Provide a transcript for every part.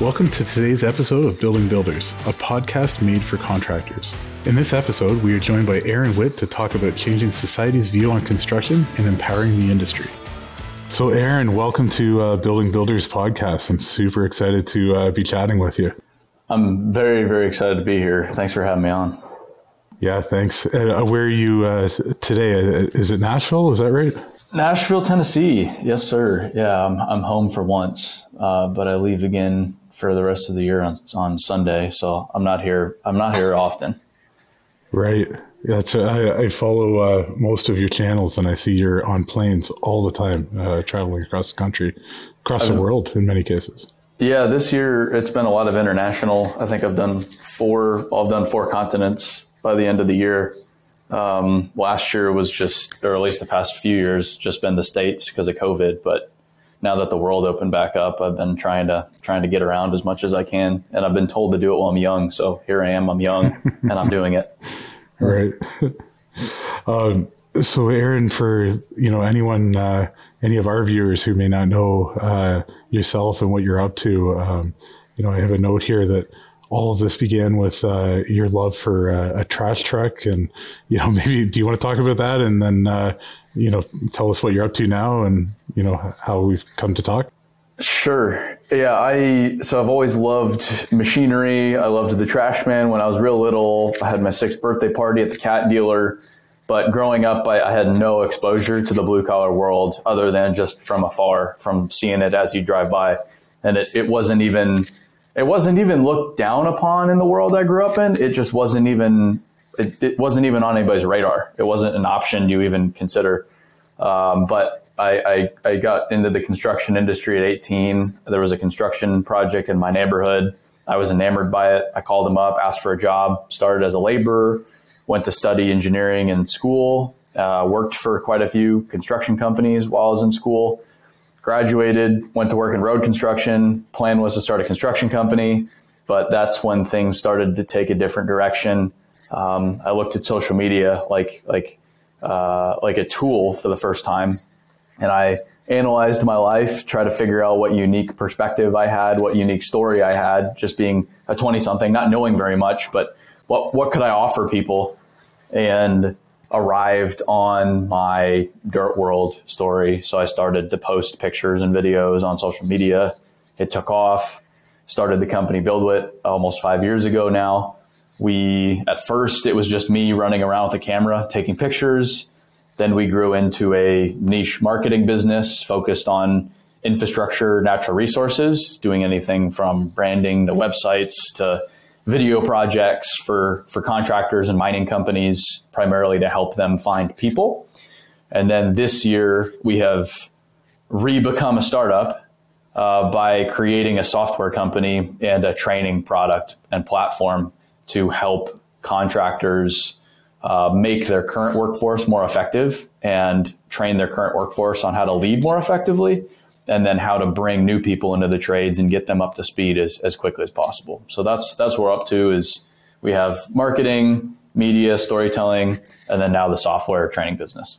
Welcome to today's episode of Building Builders, a podcast made for contractors. In this episode, we are joined by Aaron Witt to talk about changing society's view on construction and empowering the industry. So, Aaron, welcome to uh, Building Builders podcast. I'm super excited to uh, be chatting with you. I'm very, very excited to be here. Thanks for having me on. Yeah, thanks. Uh, where are you uh, today? Uh, is it Nashville? Is that right? Nashville, Tennessee. Yes, sir. Yeah, I'm, I'm home for once, uh, but I leave again for the rest of the year on, on Sunday. So I'm not here. I'm not here often. Right. That's I, I follow uh, most of your channels, and I see you're on planes all the time, uh, traveling across the country, across I've, the world in many cases. Yeah, this year it's been a lot of international. I think I've done four. I've done four continents by the end of the year. Um, last year was just, or at least the past few years, just been the states because of COVID. But now that the world opened back up, I've been trying to trying to get around as much as I can, and I've been told to do it while I'm young. So here I am. I'm young, and I'm doing it. Right. um, so, Aaron, for you know anyone, uh, any of our viewers who may not know uh, yourself and what you're up to, um, you know, I have a note here that all of this began with uh, your love for uh, a trash truck, and you know, maybe do you want to talk about that, and then uh, you know, tell us what you're up to now, and you know how we've come to talk. Sure. Yeah, I so I've always loved machinery. I loved the trash man when I was real little. I had my sixth birthday party at the cat dealer. But growing up, I, I had no exposure to the blue collar world other than just from afar, from seeing it as you drive by. And it, it wasn't even it wasn't even looked down upon in the world I grew up in. It just wasn't even it, it wasn't even on anybody's radar. It wasn't an option you even consider. Um, but I, I, I, got into the construction industry at 18. There was a construction project in my neighborhood. I was enamored by it. I called them up, asked for a job, started as a laborer, went to study engineering in school, uh, worked for quite a few construction companies while I was in school graduated, went to work in road construction. Plan was to start a construction company, but that's when things started to take a different direction. Um, I looked at social media like like uh, like a tool for the first time, and I analyzed my life, try to figure out what unique perspective I had, what unique story I had, just being a twenty something, not knowing very much, but what what could I offer people, and arrived on my dirt world story. So I started to post pictures and videos on social media. It took off. Started the company BuildWitt almost five years ago now. We at first it was just me running around with a camera taking pictures. Then we grew into a niche marketing business focused on infrastructure, natural resources, doing anything from branding to websites to video projects for, for contractors and mining companies, primarily to help them find people. And then this year, we have re become a startup uh, by creating a software company and a training product and platform to help contractors uh, make their current workforce more effective and train their current workforce on how to lead more effectively and then how to bring new people into the trades and get them up to speed as, as quickly as possible. So that's that's what we're up to is we have marketing, media, storytelling, and then now the software training business.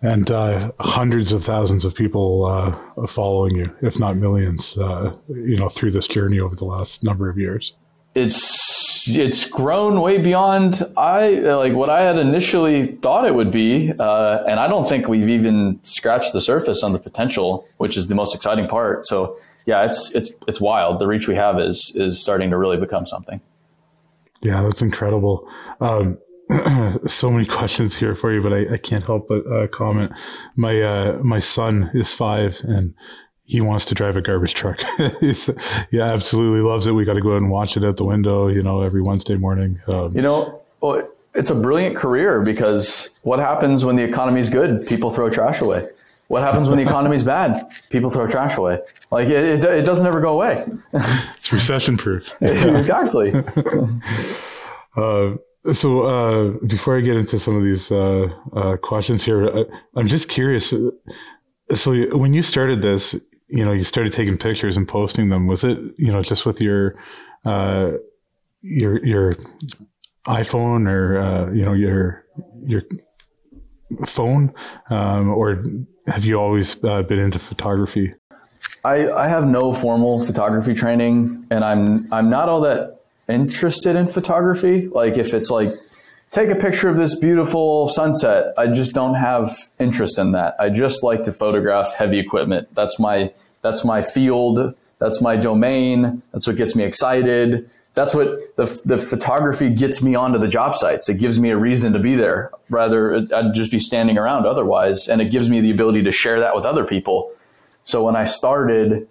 And uh, hundreds of thousands of people uh, following you, if not millions, uh, you know, through this journey over the last number of years. It's it's grown way beyond I like what I had initially thought it would be, uh, and I don't think we've even scratched the surface on the potential, which is the most exciting part. So yeah, it's it's it's wild. The reach we have is is starting to really become something. Yeah, that's incredible. Um, so many questions here for you, but I, I can't help but uh, comment. My uh, my son is five, and he wants to drive a garbage truck. yeah, absolutely loves it. We got to go out and watch it out the window, you know, every Wednesday morning. Um, you know, well, it's a brilliant career because what happens when the economy is good? People throw trash away. What happens when the economy is bad? People throw trash away. Like it, it, it doesn't ever go away. it's recession proof. exactly. uh, so uh, before I get into some of these uh, uh questions here, I, I'm just curious. So when you started this, you know you started taking pictures and posting them was it you know just with your uh your your iphone or uh you know your your phone um or have you always uh, been into photography I, I have no formal photography training, and I'm I'm not all that interested in photography. Like if it's like take a picture of this beautiful sunset, I just don't have interest in that. I just like to photograph heavy equipment. That's my that's my field. That's my domain. That's what gets me excited. That's what the, the photography gets me onto the job sites. It gives me a reason to be there. Rather, I'd just be standing around otherwise. And it gives me the ability to share that with other people. So when I started,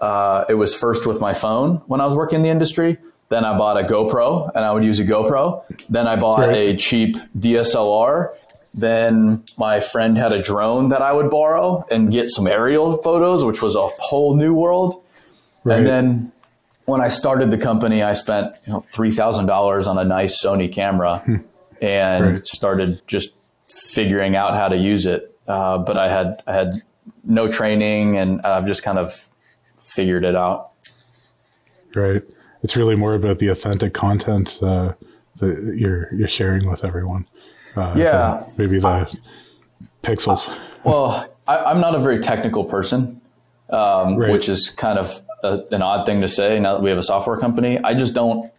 uh, it was first with my phone when I was working in the industry. Then I bought a GoPro and I would use a GoPro. Then I bought right. a cheap DSLR. Then my friend had a drone that I would borrow and get some aerial photos, which was a whole new world. Right. And then when I started the company, I spent you know, three thousand dollars on a nice Sony camera hmm. and right. started just figuring out how to use it. Uh, but I had I had no training, and I've just kind of figured it out. Right. It's really more about the authentic content uh, that you're you're sharing with everyone. Uh, yeah. Maybe the pixels. well, I, am not a very technical person, um, right. which is kind of a, an odd thing to say now that we have a software company. I just don't,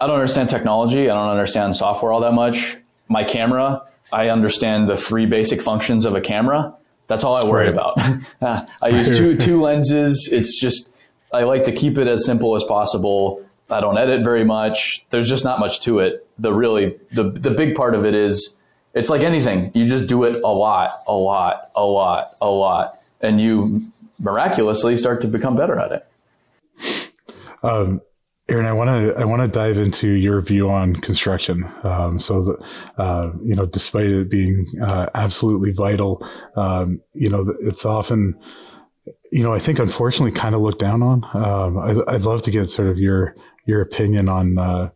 I don't understand technology. I don't understand software all that much. My camera, I understand the three basic functions of a camera. That's all I worry right. about. I use two two lenses. It's just I like to keep it as simple as possible. I don't edit very much. There's just not much to it. The really the the big part of it is it's like anything. You just do it a lot, a lot, a lot, a lot, and you miraculously start to become better at it. Um, Aaron, I want to I want to dive into your view on construction. Um, so, that, uh, you know, despite it being uh, absolutely vital, um, you know, it's often, you know, I think unfortunately kind of looked down on. Um, I, would love to get sort of your your opinion on uh,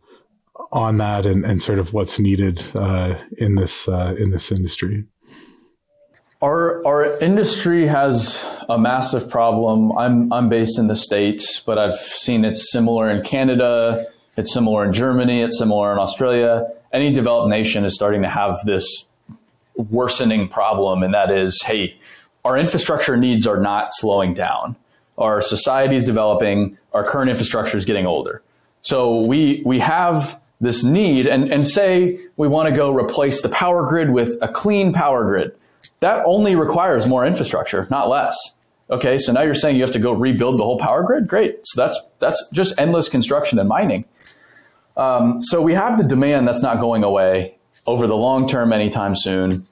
on that and, and sort of what's needed uh, in this uh, in this industry. Our our industry has a massive problem. I'm I'm based in the states, but I've seen it's similar in Canada. It's similar in Germany. It's similar in Australia. Any developed nation is starting to have this worsening problem, and that is, hey, our infrastructure needs are not slowing down. Our society is developing. Our current infrastructure is getting older. So we we have this need, and and say we want to go replace the power grid with a clean power grid that only requires more infrastructure, not less. Okay, so now you're saying you have to go rebuild the whole power grid? Great. So that's that's just endless construction and mining. Um, so we have the demand that's not going away over the long term anytime soon.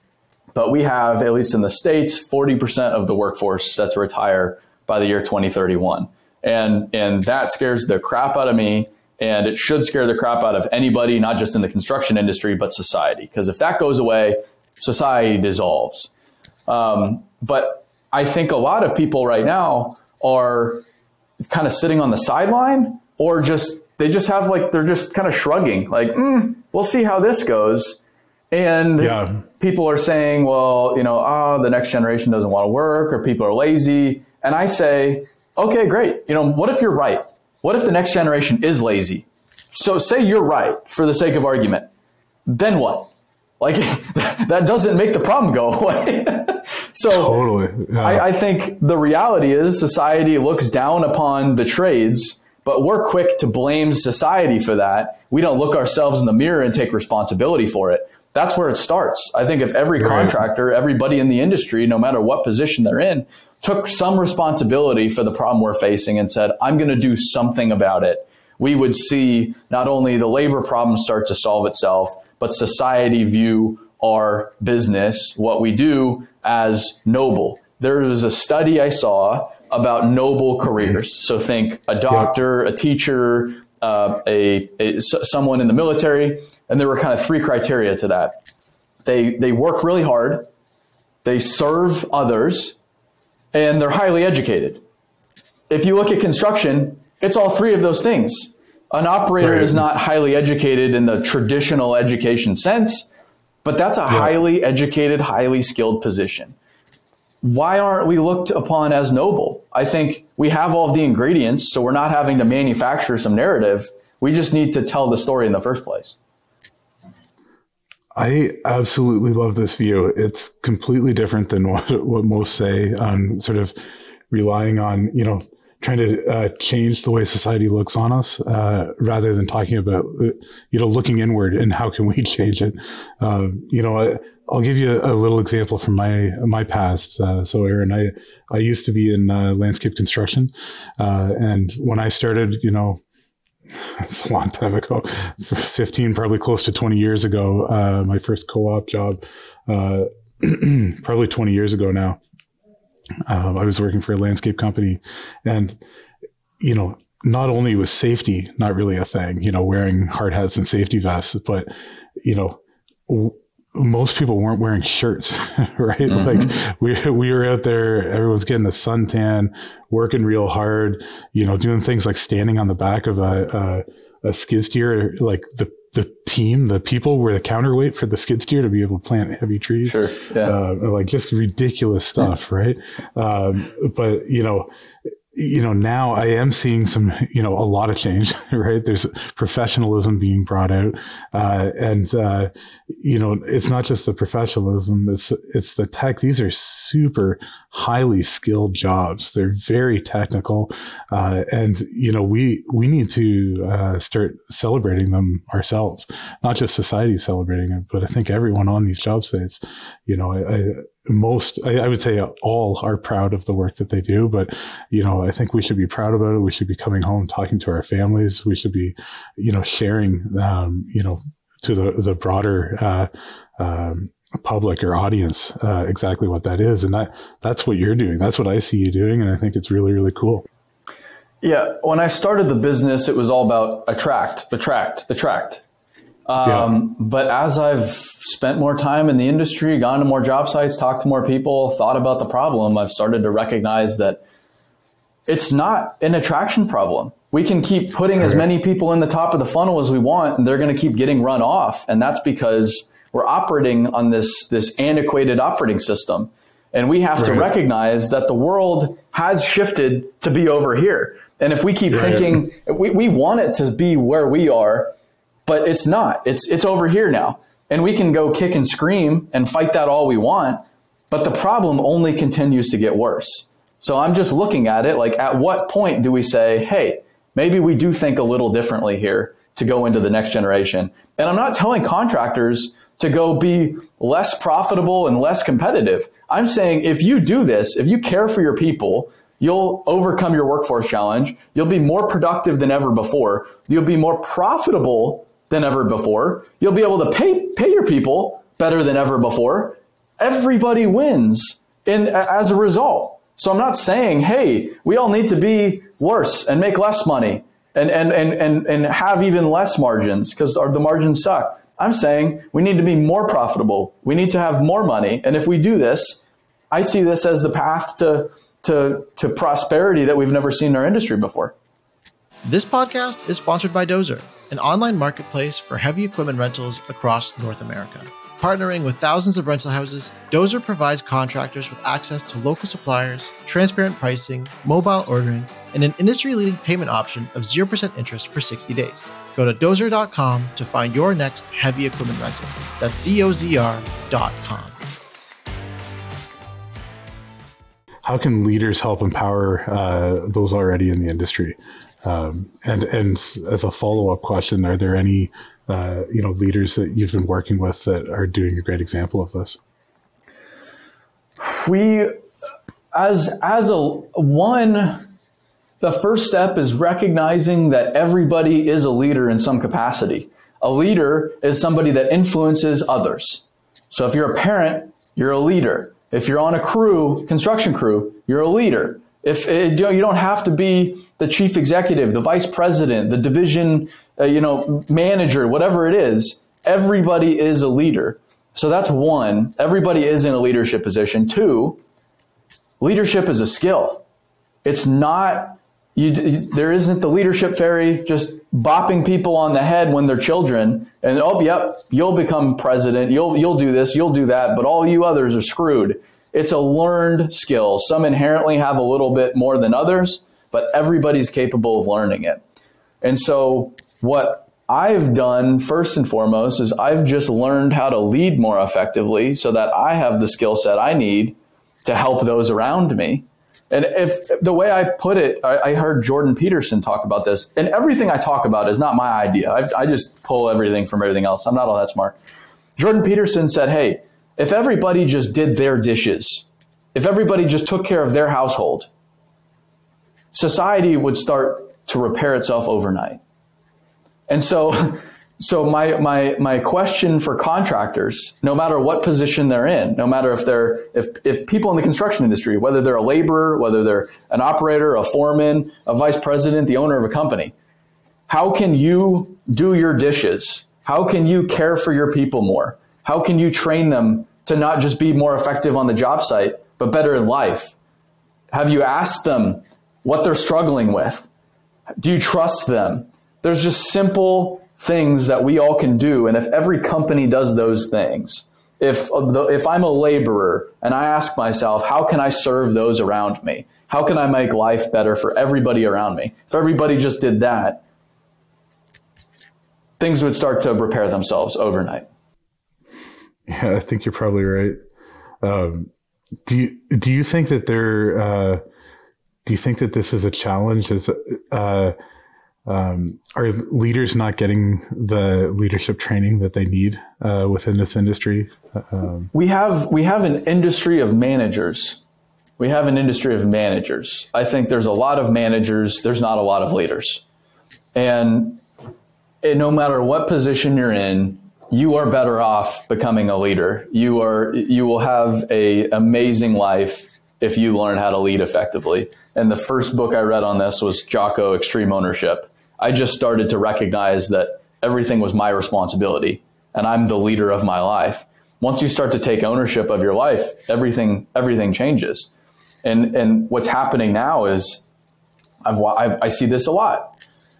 But we have, at least in the States, 40% of the workforce set to retire by the year 2031. And, and that scares the crap out of me. And it should scare the crap out of anybody, not just in the construction industry, but society. Because if that goes away, society dissolves. Um, but I think a lot of people right now are kind of sitting on the sideline or just they just have like they're just kind of shrugging like mm, we'll see how this goes and yeah. people are saying well you know ah oh, the next generation doesn't want to work or people are lazy and i say okay great you know what if you're right what if the next generation is lazy so say you're right for the sake of argument then what like that doesn't make the problem go away. so totally. Yeah. I, I think the reality is society looks down upon the trades, but we're quick to blame society for that. We don't look ourselves in the mirror and take responsibility for it. That's where it starts. I think if every contractor, everybody in the industry, no matter what position they're in, took some responsibility for the problem we're facing and said, I'm going to do something about it, we would see not only the labor problem start to solve itself, but society view our business, what we do, as noble. There was a study I saw about noble careers. So think a doctor, a teacher, uh, a, a, someone in the military, and there were kind of three criteria to that. They they work really hard, they serve others, and they're highly educated. If you look at construction, it's all three of those things. An operator right. is not highly educated in the traditional education sense, but that's a yeah. highly educated, highly skilled position. Why aren't we looked upon as noble? I think we have all of the ingredients, so we're not having to manufacture some narrative. We just need to tell the story in the first place. I absolutely love this view. It's completely different than what, what most say on sort of relying on you know trying to uh, change the way society looks on us uh, rather than talking about you know looking inward and how can we change it uh, you know I, will give you a, a, little example from my my past uh, so aaron i i used to be in uh, landscape construction uh, and when i started you know it's a long time ago. 15 probably close to 20 years ago my first co-op job probably 20 years ago now. Um, I was working for a landscape company, and you know, not only was safety not really a thing, you know, wearing hard hats and safety vests, but you know, most people weren't wearing shirts, right? Mm-hmm. Like we we were out there, everyone's getting a suntan, working real hard, you know, doing things like standing on the back of a, a, a skid steer, like the the team, the people were the counterweight for the skid steer to be able to plant heavy trees. Sure. Yeah. Uh, like just ridiculous stuff, yeah. right? Um, but you know, you know, now I am seeing some, you know, a lot of change, right? There's professionalism being brought out. Uh, and, uh, you know, it's not just the professionalism, it's, it's the tech. These are super highly skilled jobs. They're very technical. Uh, and, you know, we, we need to, uh, start celebrating them ourselves, not just society celebrating it, but I think everyone on these job sites, you know, I, I most I, I, would say all are proud of the work that they do but you know i think we should be proud about it. We should be coming home talking to our families. We should be you know sharing um, you know to the the broader uh, um, public or audience uh, exactly what that is. And that that's what you're doing. That's what i see you doing and i think it's really really cool. Yeah. When i started the business it was all about attract attract attract um, yeah. But as I've spent more time in the industry, gone to more job sites, talked to more people, thought about the problem, I've started to recognize that it's not an attraction problem. We can keep putting as many people in the top of the funnel as we want, and they're going to keep getting run off. And that's because we're operating on this, this antiquated operating system. And we have right. to recognize that the world has shifted to be over here. And if we keep right. thinking, we, we want it to be where we are, but it's not. It's it's over here now. And we can go kick and scream and fight that all we want, but the problem only continues to get worse. So I'm just looking at it like at what point do we say, "Hey, maybe we do think a little differently here to go into the next generation." And I'm not telling contractors to go be less profitable and less competitive. I'm saying if you do this, if you care for your people, You'll overcome your workforce challenge. You'll be more productive than ever before. You'll be more profitable than ever before. You'll be able to pay, pay your people better than ever before. Everybody wins in, as a result. So I'm not saying, hey, we all need to be worse and make less money and, and, and, and, and have even less margins because the margins suck. I'm saying we need to be more profitable. We need to have more money. And if we do this, I see this as the path to, to, to prosperity that we've never seen in our industry before. This podcast is sponsored by DOZR an online marketplace for heavy equipment rentals across North America. Partnering with thousands of rental houses, DOZR provides contractors with access to local suppliers, transparent pricing, mobile ordering, and an industry leading payment option of 0% interest for 60 days. Go to dozr.com to find your next heavy equipment rental. That's D O Z R.com. How can leaders help empower uh, those already in the industry? Um, and and as a follow up question, are there any uh, you know leaders that you've been working with that are doing a great example of this? We, as as a one, the first step is recognizing that everybody is a leader in some capacity. A leader is somebody that influences others. So if you're a parent, you're a leader. If you're on a crew, construction crew, you're a leader. If eh, you, know, you don't have to be the chief executive, the vice president, the division, uh, you know, manager, whatever it is, everybody is a leader. So that's one. Everybody is in a leadership position. Two, leadership is a skill. It's not you, there isn't the leadership fairy just bopping people on the head when they're children and oh yep you'll become president you'll you'll do this you'll do that but all you others are screwed it's a learned skill. Some inherently have a little bit more than others, but everybody's capable of learning it. And so, what I've done first and foremost is I've just learned how to lead more effectively so that I have the skill set I need to help those around me. And if the way I put it, I, I, heard Jordan Peterson talk about this, and everything I talk about is not my idea. I, I just pull everything from everything else. I'm not all that smart. Jordan Peterson said, Hey, if everybody just did their dishes, if everybody just took care of their household, society would start to repair itself overnight. And so So my my my question for contractors, no matter what position they're in, no matter if they're if if people in the construction industry, whether they're a laborer, whether they're an operator, a foreman, a vice president, the owner of a company, how can you do your dishes? How can you care for your people more? How can you train them to not just be more effective on the job site, but better in life? Have you asked them what they're struggling with? Do you trust them? There's just simple things that we all can do. And if every company does those things, if, if I'm a laborer and I ask myself, how can I serve those around me? How can I make life better for everybody around me? If everybody just did that, things would start to repair themselves overnight. Yeah, I think you're probably right. Um, do you do you think that there? Uh, do you think that this is a challenge? Is uh, um, are leaders not getting the leadership training that they need uh, within this industry? Um, we have we have an industry of managers. We have an industry of managers. I think there's a lot of managers. There's not a lot of leaders, and, and no matter what position you're in, you are better off becoming a leader. You are you will have a amazing life if you learn how to lead effectively. And the first book I read on this was Jocko Extreme Ownership I just started to recognize that everything was my responsibility and I'm the leader of my life. Once you start to take ownership of your life, everything everything changes. And and what's happening now is I've, I've I see this a lot.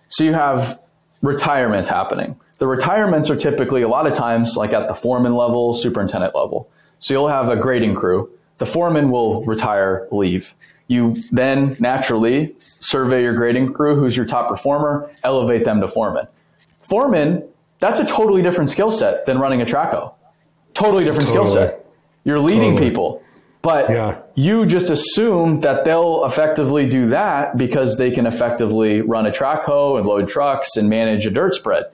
So you have retirement happening. The retirements are typically a lot of times like at the foreman level, superintendent level. So you'll have a grading crew. The foreman will retire, leave. You then naturally survey your grading crew, who's your top performer, elevate them to foreman. Foreman, that's a totally different skill set than running a track hoe. Totally different totally. skill set. You're leading totally. people. But yeah. you just assume that they'll effectively do that because they can effectively run a track hoe and load trucks and manage a dirt spread.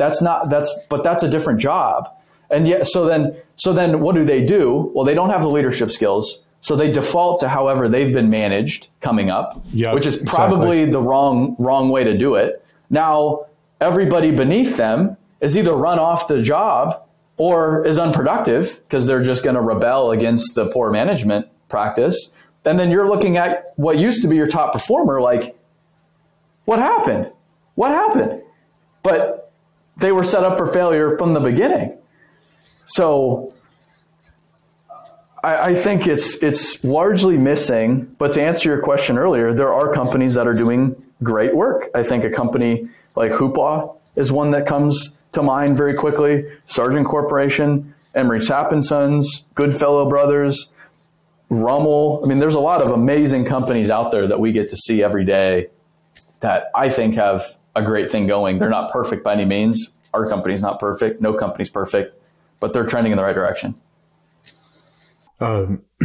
That's not that's but that's a different job. And yet so then so then what do they do? Well, they don't have the leadership skills so they default to however they've been managed coming up, yep, which is probably exactly. the wrong wrong way to do it. Now everybody beneath them is either run off the job or is unproductive because they're just going to rebel against the poor management practice. And then you're looking at what used to be your top performer like what happened? What happened? But they were set up for failure from the beginning. So I, I think it's it's largely missing. But to answer your question earlier, there are companies that are doing great work. I think a company like Hoopaugh is one that comes to mind very quickly. Sargent Corporation, Emery Sapp and Sons, Goodfellow Brothers, Rummel. I mean, there's a lot of amazing companies out there that we get to see every day that I think have a great thing going. They're not perfect by any means. Our company's not perfect. No company's perfect, but they're trending in the right direction. Um,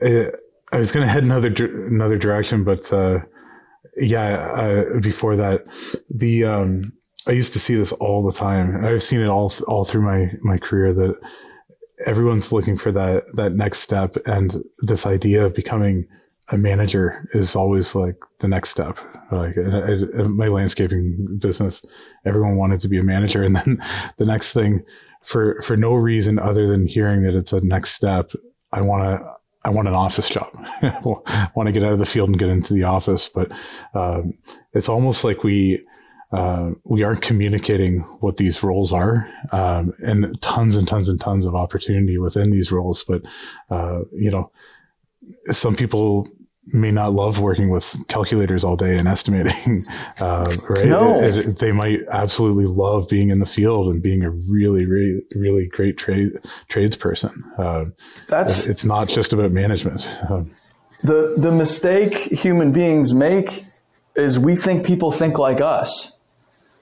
I was going to head another another direction, but uh, yeah, uh, before that, the um, I used to see this all the time. I've seen it all all through my my career that everyone's looking for that that next step, and this idea of becoming a manager is always like the next step. Like in, my landscaping business, everyone wanted to be a manager, and then the next thing for for no reason other than hearing that it's a next step I want to I want an office job. I want to get out of the field and get into the office. But um, it's almost like we uh, we aren't communicating what these roles are, um, and tons and tons and tons of opportunity within these roles. But uh, you know, some people may not love working with calculators all day and estimating, uh, right? No. It, it, they might absolutely love being in the field and being a really, really, really great trade tradesperson. Uh, That's it's not just about management. Um, the the mistake human beings make is we think people think like us.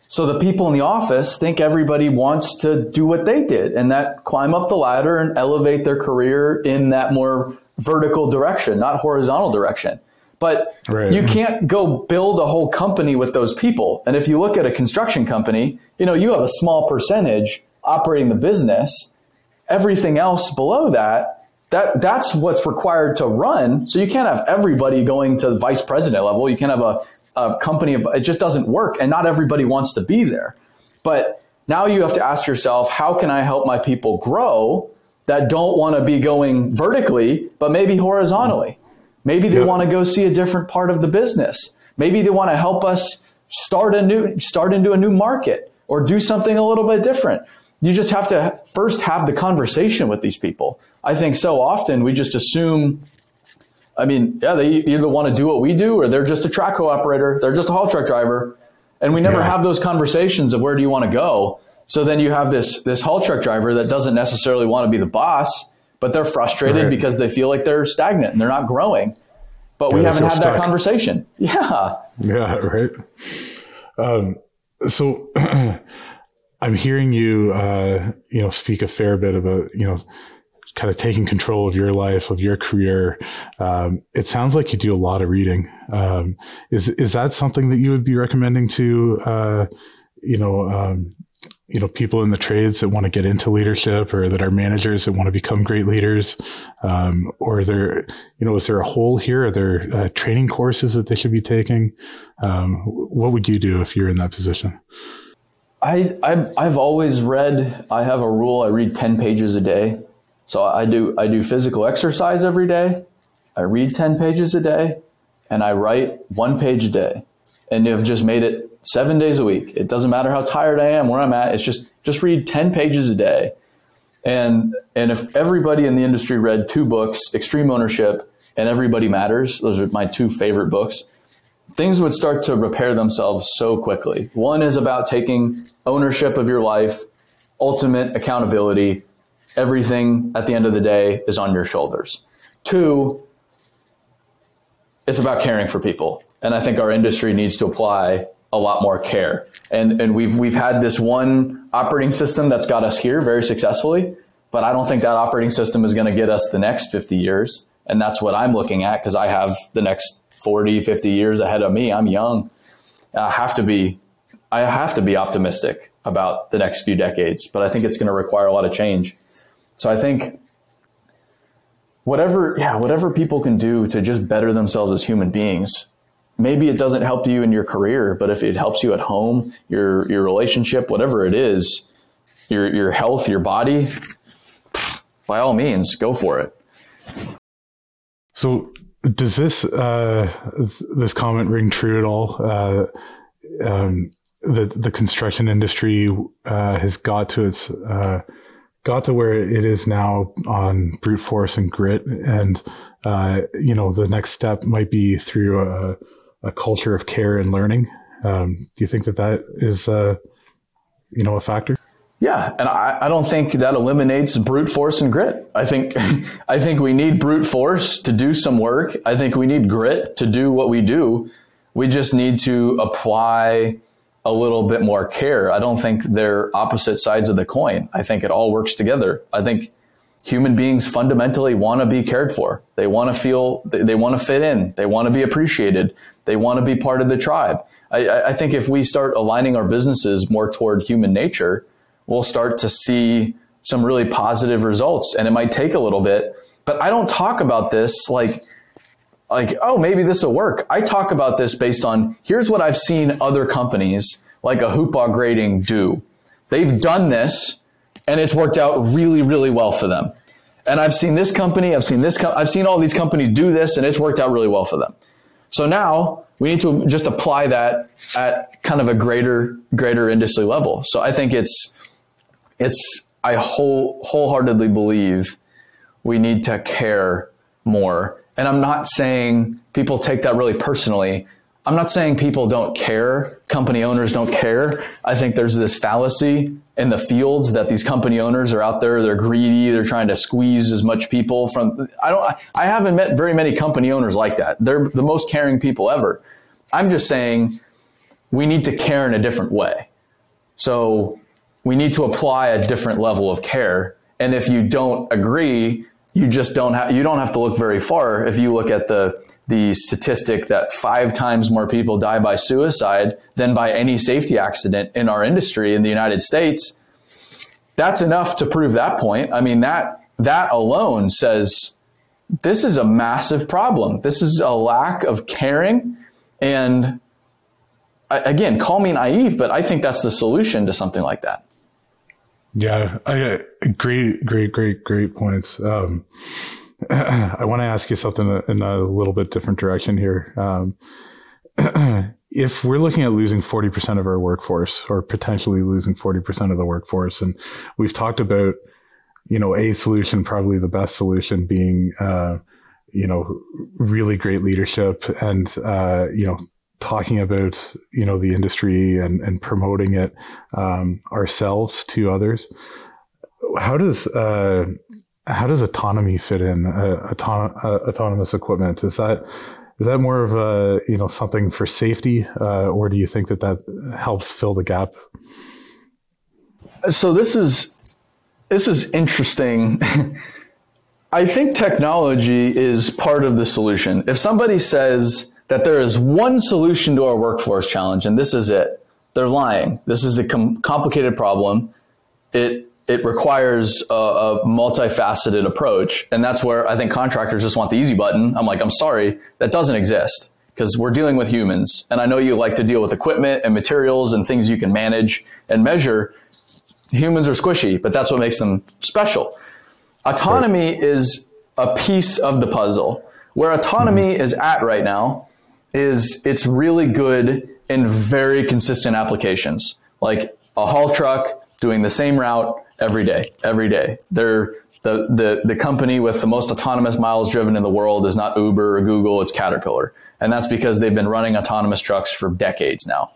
So the people in the office think everybody wants to do what they did and that climb up the ladder and elevate their career in that more vertical direction, not horizontal direction. But right. you can't go build a whole company with those people. And if you look at a construction company, you know, you have a small percentage operating the business. Everything else below that, that that's what's required to run. So you can't have everybody going to the vice president level. You can't have a, a company of it just doesn't work and not everybody wants to be there. But now you have to ask yourself, how can I help my people grow that don't want to be going vertically, but maybe horizontally? Maybe they yep. want to go see a different part of the business. Maybe they want to help us start a new start into a new market or do something a little bit different. You just have to first have the conversation with these people. I think so often we just assume I mean, yeah, they either want to do what we do or they're just a track operator, they're just a haul truck driver. And we never yeah. have those conversations of where do you want to go? So then you have this this haul truck driver that doesn't necessarily want to be the boss, but they're frustrated right. because they feel like they're stagnant and they're not growing. But yeah, we haven't had stuck. that conversation. Yeah. Yeah, right. Um, so I'm hearing you, uh, you know, speak a fair bit about, you know, kind of taking control of your life, of your career. Um, it sounds like you do a lot of reading. Um, is is that something that you would be recommending to, uh, you know, um, you know people in the trades that want to get into leadership or that are managers that want to become great leaders um, or there you know is there a hole here? Are there uh, training courses that they should be taking? Um, what would you do if you're in that position? I, I've, I've always read i have a rule i read 10 pages a day. So i do i do physical exercise every day. I read 10 pages a day and i write one page a day. And you've just made it seven days a week. It doesn't matter how tired I am, where I'm at. It's just just read ten pages a day. And and if everybody in the industry read two books, Extreme Ownership and Everybody Matters, those are my two favorite books. Things would start to repair themselves so quickly. One is about taking ownership of your life, ultimate accountability. Everything at the end of the day is on your shoulders. Two, it's about caring for people. And I think our industry needs to apply a lot more care. And and we've we've had this one operating system that's got us here very successfully, but I don't think that operating system is going to get us the next 50 years. And that's what I'm looking at because I have the next 40, 50 years ahead of me. I'm young. I have to be I have to be optimistic about the next few decades, but I think it's going to require a lot of change. So I think whatever yeah, whatever people can do to just better themselves as human beings maybe it doesn't help you in your career, but if it helps you at home, your your relationship, whatever it is, your your health, your body, by all means, go for it. So, does this uh, this comment ring true at all? Uh, um, the the construction industry uh, has got to its uh, got to where it is now on brute force and grit, and uh, you know the next step might be through a a culture of care and learning. Um, do you think that that is, uh, you know, a factor? Yeah, and I, I, don't think that eliminates brute force and grit. I think I think we need brute force to do some work. I think we need grit to do what we do. We just need to apply a little bit more care. I don't think they're opposite sides of the coin. I think it all works together. I think human beings fundamentally want to be cared for. They want to feel, they, want to fit in. They want to be appreciated. They want to be part of the tribe. I, I think if we start aligning our businesses more toward human nature, we'll start to see some really positive results. And it might take a little bit, but I don't talk about this like, like, oh, maybe this will work. I talk about this based on here's what I've seen other companies like a Hoopaugh grading do. They've done this and it's worked out really, really well for them. And I've seen this company, I've seen this, I've seen all these companies do this, and it's worked out really well for them. So now we need to just apply that at kind of a greater, greater industry level. So I think it's, it's, I whole, wholeheartedly believe we need to care more. And I'm not saying people take that really personally. I'm not saying people don't care, company owners don't care. I think there's this fallacy in the fields that these company owners are out there, they're greedy, they're trying to squeeze as much people from I don't I haven't met very many company owners like that. They're the most caring people ever. I'm just saying we need to care in a different way. So we need to apply a different level of care. And if you don't agree, you just don't have you don't have to look very far if you look at the the statistic that five times more people die by suicide than by any safety accident in our industry in the United States. That's enough to prove that point. I mean that that alone says this is a massive problem. This is a lack of caring and again, call me naive, but I think that's the solution to something like that. Yeah, I, great, great, great, great points. Um, I want to ask you something in a little bit different direction here. Um, if we're looking at losing 40% of our workforce or potentially losing 40% of the workforce, and we've talked about, you know, a solution, probably the best solution being, uh, you know, really great leadership and, uh, you know, talking about you know the industry and, and promoting it um, ourselves to others. How does uh, how does autonomy fit in? Uh, auton- uh, autonomous equipment is that is that more of a you know something for safety, uh, or do you think that that helps fill the gap? So this is this is interesting. I think technology is part of the solution. If somebody says that there is one solution to our workforce challenge, and this is it. They're lying. This is a com- complicated problem. It it requires a, a, multifaceted approach, and that's where I think contractors just want the easy button. I'm like, I'm sorry, that doesn't exist because we're dealing with humans, and I know you like to deal with equipment and materials and things you can manage and measure. Humans are squishy, but that's what makes them special. Autonomy right. is a piece of the puzzle. Where autonomy mm-hmm. is at right now is it's really good in very consistent applications, like a haul truck doing the same route every day, every day. They're the, the, the company with the most autonomous miles driven in the world is not Uber or Google, it's Caterpillar. And that's because they've been running autonomous trucks for decades now.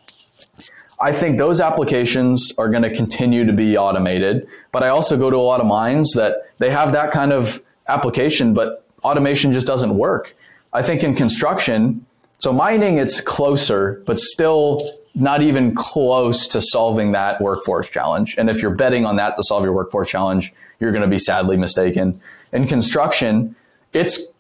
I think those applications are going to continue to be automated, but I also go to a lot of mines that they have that kind of application, but automation just doesn't work. I think in construction, so mining, it's closer, but still not even close to solving that workforce challenge. And if you're betting on that to solve your workforce challenge, you're going to be sadly mistaken. In construction, it's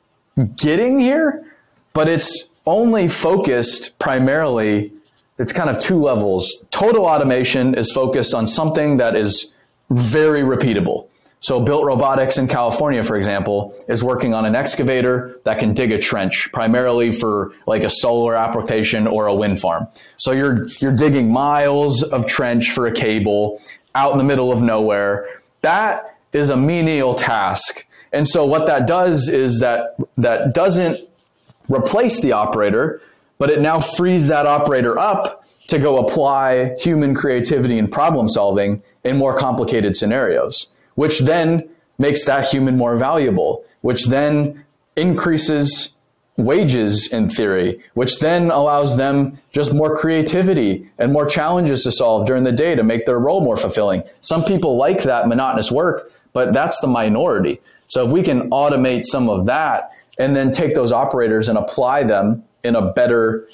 getting here, but it's only focused primarily, it's kind of two levels. Total automation is focused on something that is very repeatable. So Built Robotics in California, for example, is working on an excavator that can dig a trench, primarily for like a solar application or a wind farm. So you're you're digging miles of trench for a cable out in the middle of nowhere. That is a menial task. And so what that does is that that doesn't replace the operator, but it now frees that operator up to go apply human creativity and problem solving in more complicated scenarios which then makes that human more valuable, which then increases wages in theory, which then allows them just more creativity and more challenges to solve during the day to make their role more fulfilling. Some people like that monotonous work, but that's the minority. So if we can automate some of that and then take those operators and apply them in a better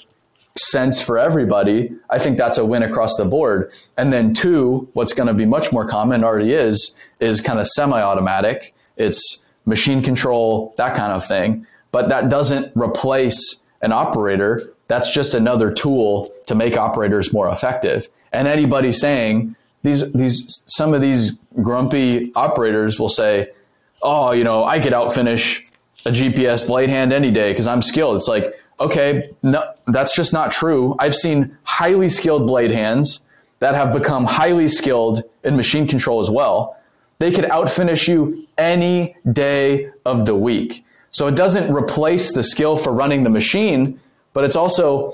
sense for everybody, I think that's a win across the board. And then two, what's going to be much more common already is is kind of semi-automatic. It's machine control, that kind of thing. But that doesn't replace an operator. That's just another tool to make operators more effective. And anybody saying these these some of these grumpy operators will say, "Oh, you know, I could outfinish a GPS blade hand any day because I'm skilled." It's like, okay, no, that's just not true. I've seen highly skilled blade hands that have become highly skilled in machine control as well. They could outfinish you any day of the week. So it doesn't replace the skill for running the machine, but it's also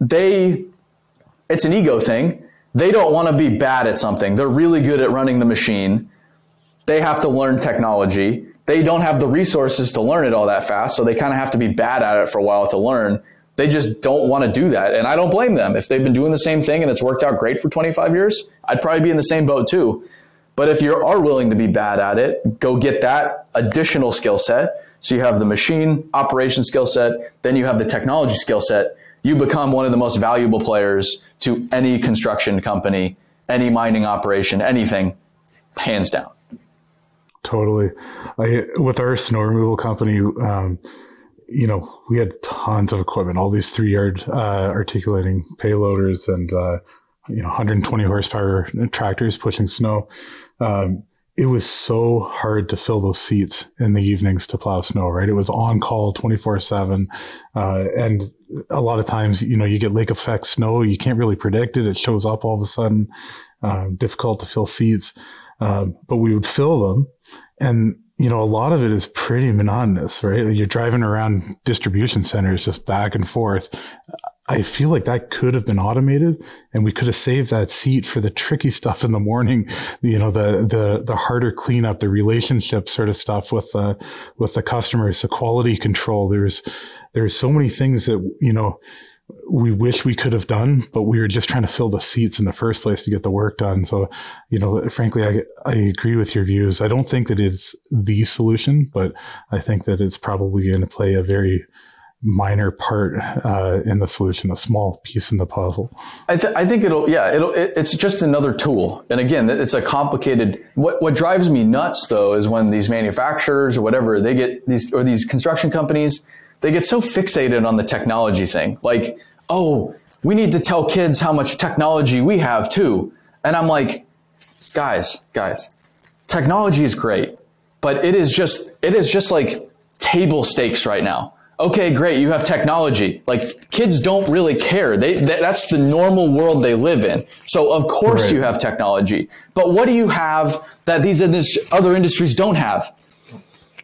they it's an ego thing. They don't want to be bad at something. They're really good at running the machine. They have to learn technology. They don't have the resources to learn it all that fast, so they kind of have to be bad at it for a while to learn. They just don't want to do that, and I don't blame them. If they've been doing the same thing and it's worked out great for 25 years, I'd probably be in the same boat too. But if you are willing to be bad at it, go get that additional skill set. So you have the machine operation skill set, then you have the technology skill set. You become one of the most valuable players to any construction company, any mining operation, anything, hands down. Totally. I, with our snow removal company, um, you know, we had tons of equipment, all these three yard uh, articulating payloaders and, uh, you know, 120 horsepower tractors pushing snow. Um, it was so hard to fill those seats in the evenings to plow snow, right? It was on call 24 uh, 7. And a lot of times, you know, you get lake effect snow, you can't really predict it. It shows up all of a sudden, um, difficult to fill seats. Um, but we would fill them. And, you know, a lot of it is pretty monotonous, right? You're driving around distribution centers just back and forth. I feel like that could have been automated and we could have saved that seat for the tricky stuff in the morning, you know, the, the, the harder cleanup, the relationship sort of stuff with, the with the customers, the quality control. There's, there's so many things that, you know, we wish we could have done, but we were just trying to fill the seats in the first place to get the work done. So, you know, frankly, I, I agree with your views. I don't think that it's the solution, but I think that it's probably going to play a very minor part uh, in the solution, a small piece in the puzzle. I, th- I think it'll, yeah, it'll, it, it's just another tool. And again, it's a complicated, what, what drives me nuts though is when these manufacturers or whatever, they get these, or these construction companies, they get so fixated on the technology thing. Like, oh, we need to tell kids how much technology we have too. And I'm like, guys, guys, technology is great, but it is just, it is just like table stakes right now okay, great, you have technology. Like kids don't really care. They, that's the normal world they live in. So of course right. you have technology. But what do you have that these other industries don't have?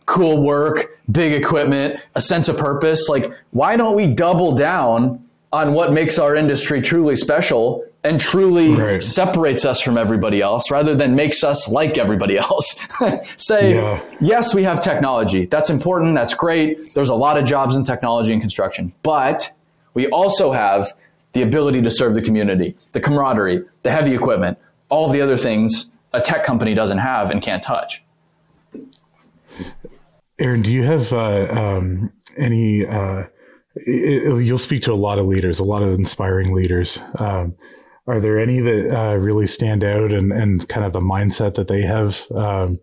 Cool work, big equipment, a sense of purpose. Like, why don't we double down on what makes our industry truly special and truly right. separates us from everybody else rather than makes us like everybody else. Say, yeah. yes, we have technology. That's important. That's great. There's a lot of jobs in technology and construction, but we also have the ability to serve the community, the camaraderie, the heavy equipment, all the other things a tech company doesn't have and can't touch. Aaron, do you have uh, um, any? Uh, it, you'll speak to a lot of leaders, a lot of inspiring leaders. Um, are there any that uh, really stand out and, and kind of the mindset that they have um,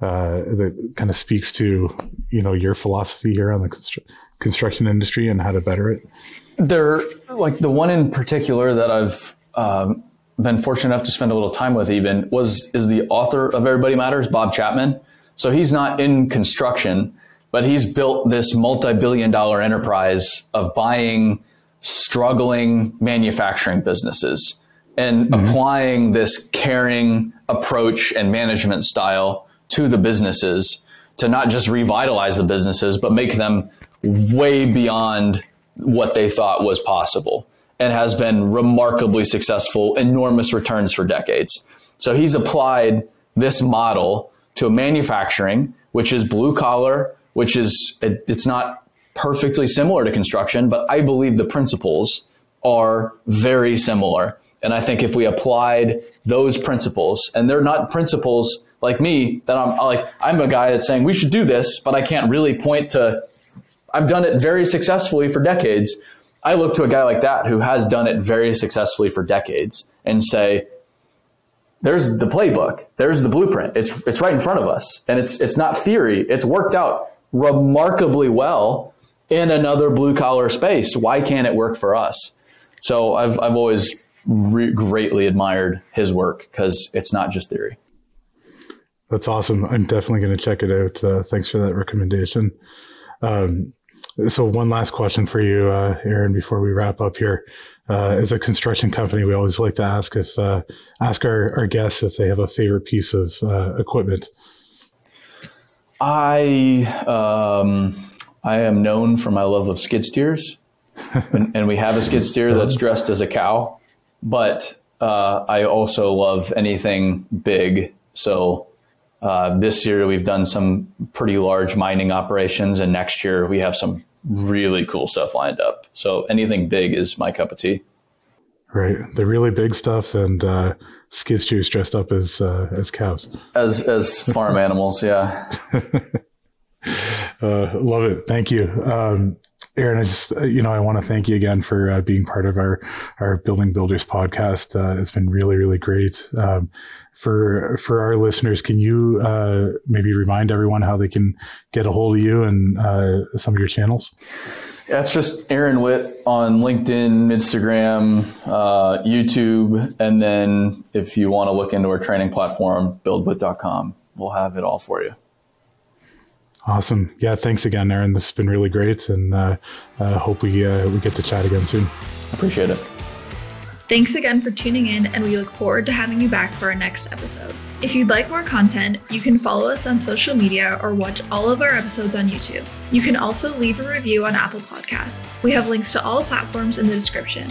uh, that kind of speaks to you know your philosophy here on the constru- construction industry and how to better it? They're like the one in particular that I've um, been fortunate enough to spend a little time with. Even was is the author of Everybody Matters, Bob Chapman. So he's not in construction, but he's built this multi-billion-dollar enterprise of buying struggling manufacturing businesses and mm-hmm. applying this caring approach and management style to the businesses to not just revitalize the businesses, but make them way beyond what they thought was possible and has been remarkably successful, enormous returns for decades. So he's applied this model to manufacturing, which is blue collar, which is, it, it's not perfectly similar to construction, but I believe the principles are very similar. And I think if we applied those principles, and they're not principles like me that I'm like, I'm a guy that's saying we should do this, but I can't really point to, I've done it very successfully for decades. I look to a guy like that who has done it very successfully for decades and say, there's the playbook. There's the blueprint. It's, it's right in front of us. And it's, it's not theory. It's worked out remarkably well in another blue collar space. Why can't it work for us? So I've, I've always re- greatly admired his work because it's not just theory. That's awesome. I'm definitely going to check it out. Uh, thanks for that recommendation. Um, so, one last question for you, uh, Aaron, before we wrap up here. Uh, as a construction company, we always like to ask if uh, ask our, our guests if they have a favorite piece of uh, equipment. I um, I am known for my love of skid steers, and, and we have a skid steer that's dressed as a cow but uh, I also love anything big. So uh, this year we've done some pretty large mining operations, and next year we have some really cool stuff lined up. So anything big is my cup of tea. Right, the really big stuff, and uh, skid steers dressed up as uh, as cows, as as farm animals. Yeah, uh, love it. Thank you. Um, Aaron, I just uh, you know I want to thank you again for uh, being part of our our Building Builders podcast. Uh, it's been really really great. Um, for for our listeners, can you uh, maybe remind everyone how they can get a hold of you and uh, some of your channels? It's just Aaron Witt on LinkedIn, Instagram, uh, YouTube, and then if you want to look into our training platform, buildwitt.com, we'll have it all for you. Awesome. Yeah, thanks again, Aaron. This has been really great, and uh, uh, hope we uh, we get to chat again soon. Appreciate it. Thanks again for tuning in, and we look forward to having you back for our next episode. If you'd like more content, you can follow us on social media or watch all of our episodes on YouTube. You can also leave a review on Apple Podcasts. We have links to all platforms in the description.